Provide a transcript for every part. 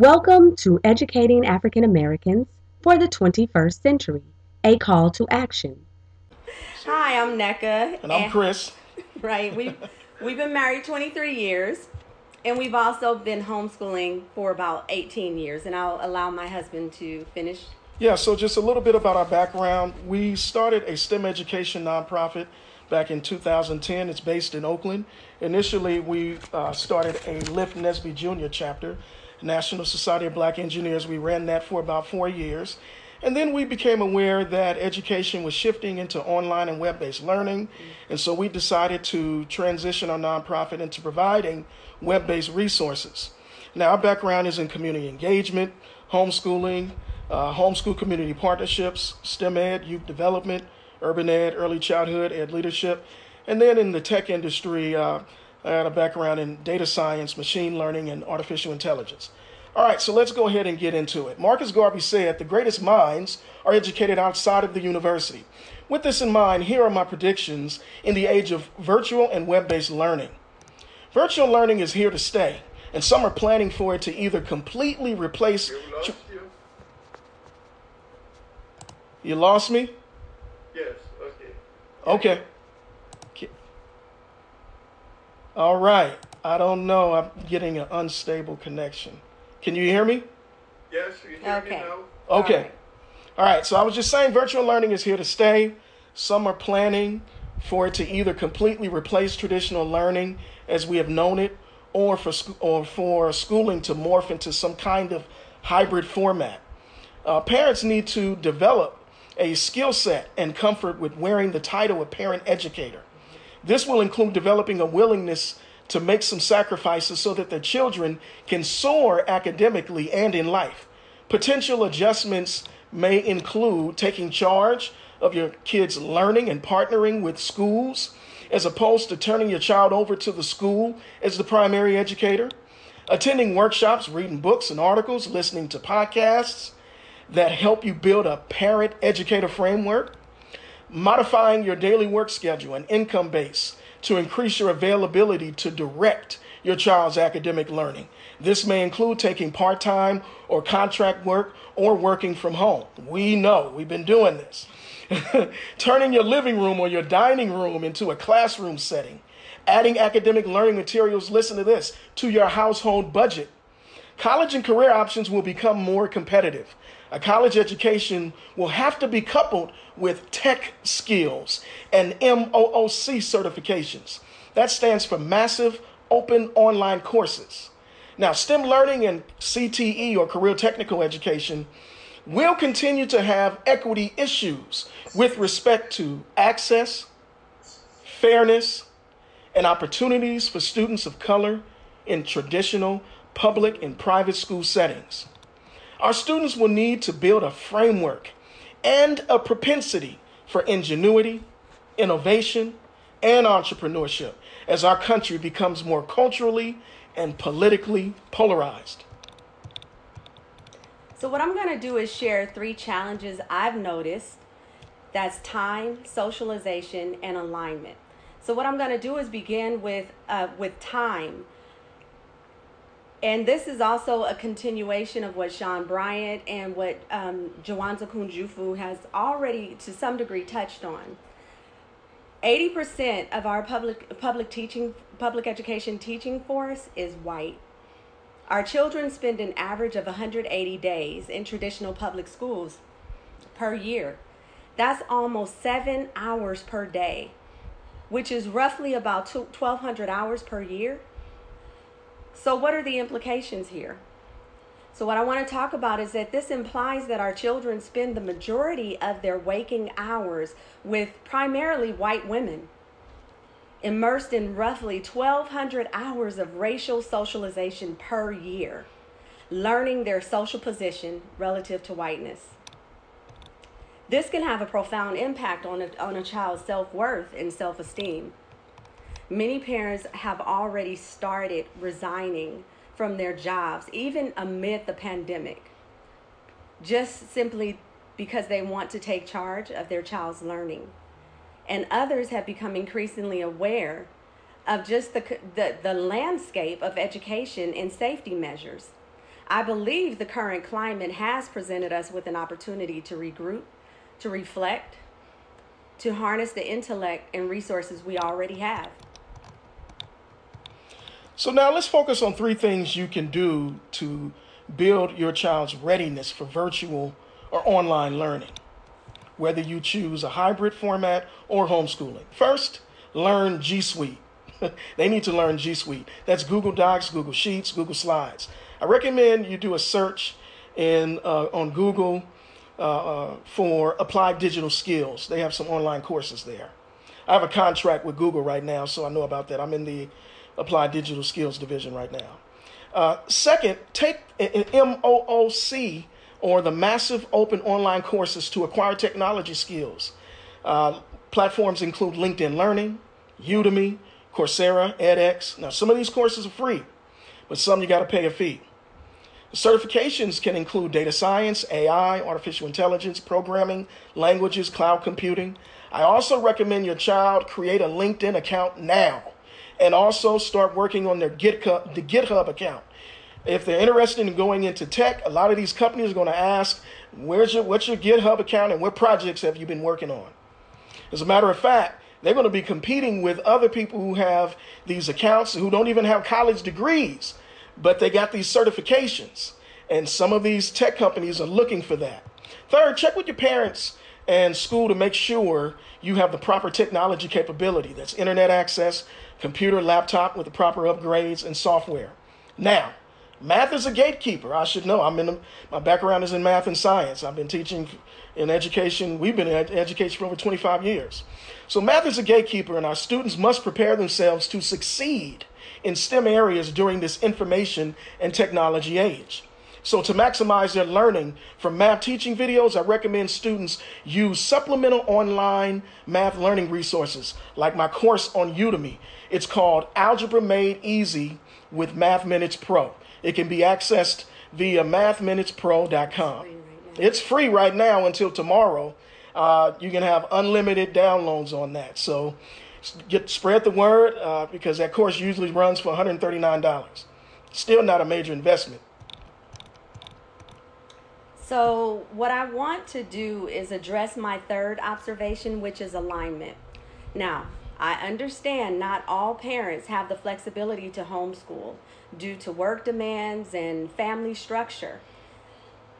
Welcome to Educating African Americans for the 21st Century, a call to action. Hi, I'm NECA. And I'm Chris. Right. We've, we've been married 23 years, and we've also been homeschooling for about 18 years. And I'll allow my husband to finish. Yeah, so just a little bit about our background. We started a STEM education nonprofit back in 2010. It's based in Oakland. Initially, we uh, started a Lift NSBE Jr. chapter, National Society of Black Engineers. We ran that for about four years. And then we became aware that education was shifting into online and web based learning. And so we decided to transition our nonprofit into providing web based resources. Now, our background is in community engagement, homeschooling, uh, homeschool community partnerships, STEM ed, youth development, urban ed, early childhood ed leadership. And then in the tech industry, uh, I had a background in data science, machine learning, and artificial intelligence. All right, so let's go ahead and get into it. Marcus Garvey said, The greatest minds are educated outside of the university. With this in mind, here are my predictions in the age of virtual and web based learning. Virtual learning is here to stay, and some are planning for it to either completely replace. You lost you? You lost me? Yes, okay. Okay. All right. I don't know. I'm getting an unstable connection. Can you hear me? Yes, you hear Okay. me now? Okay. All right. All right. So I was just saying virtual learning is here to stay. Some are planning for it to either completely replace traditional learning as we have known it or for sc- or for schooling to morph into some kind of hybrid format. Uh, parents need to develop a skill set and comfort with wearing the title of parent educator. This will include developing a willingness to make some sacrifices so that their children can soar academically and in life. Potential adjustments may include taking charge of your kids' learning and partnering with schools, as opposed to turning your child over to the school as the primary educator, attending workshops, reading books and articles, listening to podcasts that help you build a parent educator framework, modifying your daily work schedule and income base to increase your availability to direct your child's academic learning. This may include taking part time or contract work or working from home. We know, we've been doing this. Turning your living room or your dining room into a classroom setting. Adding academic learning materials, listen to this, to your household budget. College and career options will become more competitive. A college education will have to be coupled with tech skills and MOOC certifications. That stands for Massive Open Online Courses. Now, STEM learning and CTE or career technical education will continue to have equity issues with respect to access, fairness, and opportunities for students of color in traditional public and private school settings. Our students will need to build a framework and a propensity for ingenuity, innovation, and entrepreneurship as our country becomes more culturally and politically polarized. So, what I'm going to do is share three challenges I've noticed that's time, socialization, and alignment. So, what I'm going to do is begin with, uh, with time. And this is also a continuation of what Sean Bryant and what um, Jawanza Kunjufu has already, to some degree, touched on. 80% of our public public teaching public education teaching force is white. Our children spend an average of 180 days in traditional public schools per year. That's almost 7 hours per day, which is roughly about 1200 hours per year. So what are the implications here? So, what I want to talk about is that this implies that our children spend the majority of their waking hours with primarily white women, immersed in roughly 1,200 hours of racial socialization per year, learning their social position relative to whiteness. This can have a profound impact on a, on a child's self worth and self esteem. Many parents have already started resigning from their jobs, even amid the pandemic, just simply because they want to take charge of their child's learning. And others have become increasingly aware of just the, the, the landscape of education and safety measures. I believe the current climate has presented us with an opportunity to regroup, to reflect, to harness the intellect and resources we already have. So now let's focus on three things you can do to build your child's readiness for virtual or online learning, whether you choose a hybrid format or homeschooling. First, learn G Suite. they need to learn G Suite. That's Google Docs, Google Sheets, Google Slides. I recommend you do a search in uh, on Google uh, uh, for applied digital skills. They have some online courses there. I have a contract with Google right now, so I know about that. I'm in the applied digital skills division right now. Uh, second, take an MOOC or the massive open online courses to acquire technology skills. Uh, platforms include LinkedIn Learning, Udemy, Coursera, edX. Now, some of these courses are free, but some you got to pay a fee. Certifications can include data science, AI, artificial intelligence, programming, languages, cloud computing. I also recommend your child create a LinkedIn account now and also start working on their GitHub, the GitHub account. If they're interested in going into tech, a lot of these companies are going to ask, "Where's your what's your GitHub account and what projects have you been working on?" As a matter of fact, they're going to be competing with other people who have these accounts who don't even have college degrees but they got these certifications. And some of these tech companies are looking for that. Third, check with your parents and school to make sure you have the proper technology capability. That's internet access, computer, laptop with the proper upgrades and software. Now, math is a gatekeeper. I should know. I'm in my background is in math and science. I've been teaching in education. We've been in education for over 25 years. So math is a gatekeeper, and our students must prepare themselves to succeed in STEM areas during this information and technology age. So, to maximize their learning from math teaching videos, I recommend students use supplemental online math learning resources like my course on Udemy. It's called Algebra Made Easy with Math Minutes Pro. It can be accessed via mathminutespro.com. It's free right now until tomorrow. Uh, you can have unlimited downloads on that. So, get spread the word uh, because that course usually runs for $139. Still not a major investment. So, what I want to do is address my third observation, which is alignment. Now, I understand not all parents have the flexibility to homeschool due to work demands and family structure.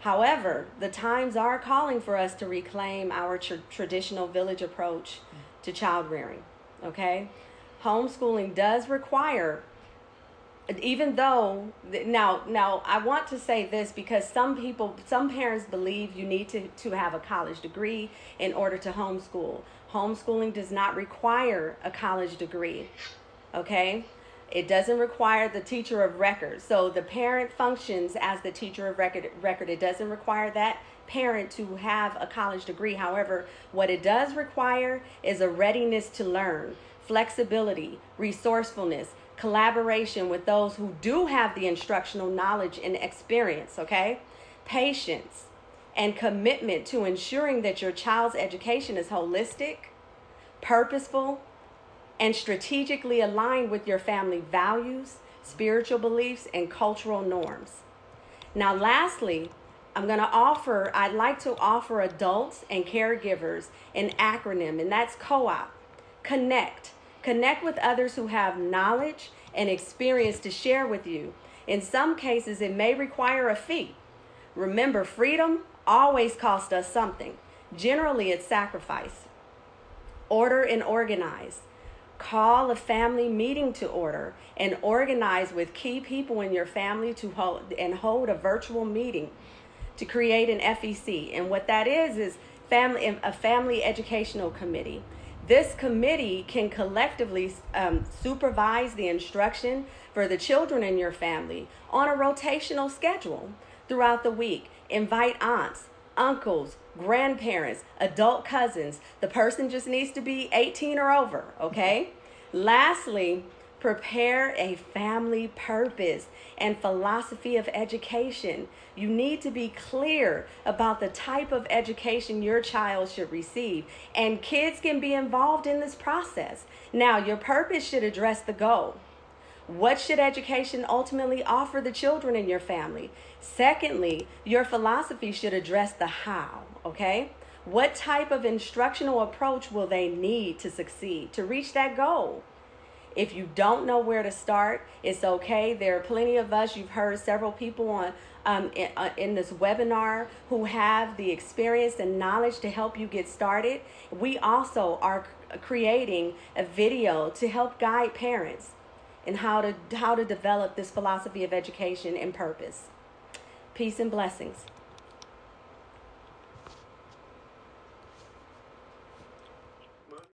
However, the times are calling for us to reclaim our tr- traditional village approach to child rearing okay? Homeschooling does require even though now now I want to say this because some people some parents believe you need to, to have a college degree in order to homeschool. Homeschooling does not require a college degree. Okay? It doesn't require the teacher of record. So the parent functions as the teacher of record record. It doesn't require that parent to have a college degree. However, what it does require is a readiness to learn, flexibility, resourcefulness, collaboration with those who do have the instructional knowledge and experience, okay? Patience and commitment to ensuring that your child's education is holistic, purposeful, and strategically aligned with your family values, spiritual beliefs, and cultural norms. Now, lastly, I'm going to offer, I'd like to offer adults and caregivers an acronym, and that's co op. Connect. Connect with others who have knowledge and experience to share with you. In some cases, it may require a fee. Remember, freedom always costs us something. Generally, it's sacrifice. Order and organize. Call a family meeting to order and organize with key people in your family to hold and hold a virtual meeting to create an FEC. And what that is is family a family educational committee. This committee can collectively um, supervise the instruction for the children in your family on a rotational schedule throughout the week. Invite aunts, uncles, grandparents, adult cousins. The person just needs to be 18 or over, okay? Lastly, prepare a family purpose and philosophy of education. You need to be clear about the type of education your child should receive, and kids can be involved in this process. Now, your purpose should address the goal. What should education ultimately offer the children in your family? Secondly, your philosophy should address the how, okay? What type of instructional approach will they need to succeed, to reach that goal? If you don't know where to start, it's okay. There are plenty of us, you've heard several people on um, in, uh, in this webinar who have the experience and knowledge to help you get started. We also are creating a video to help guide parents in how to how to develop this philosophy of education and purpose. Peace and blessings.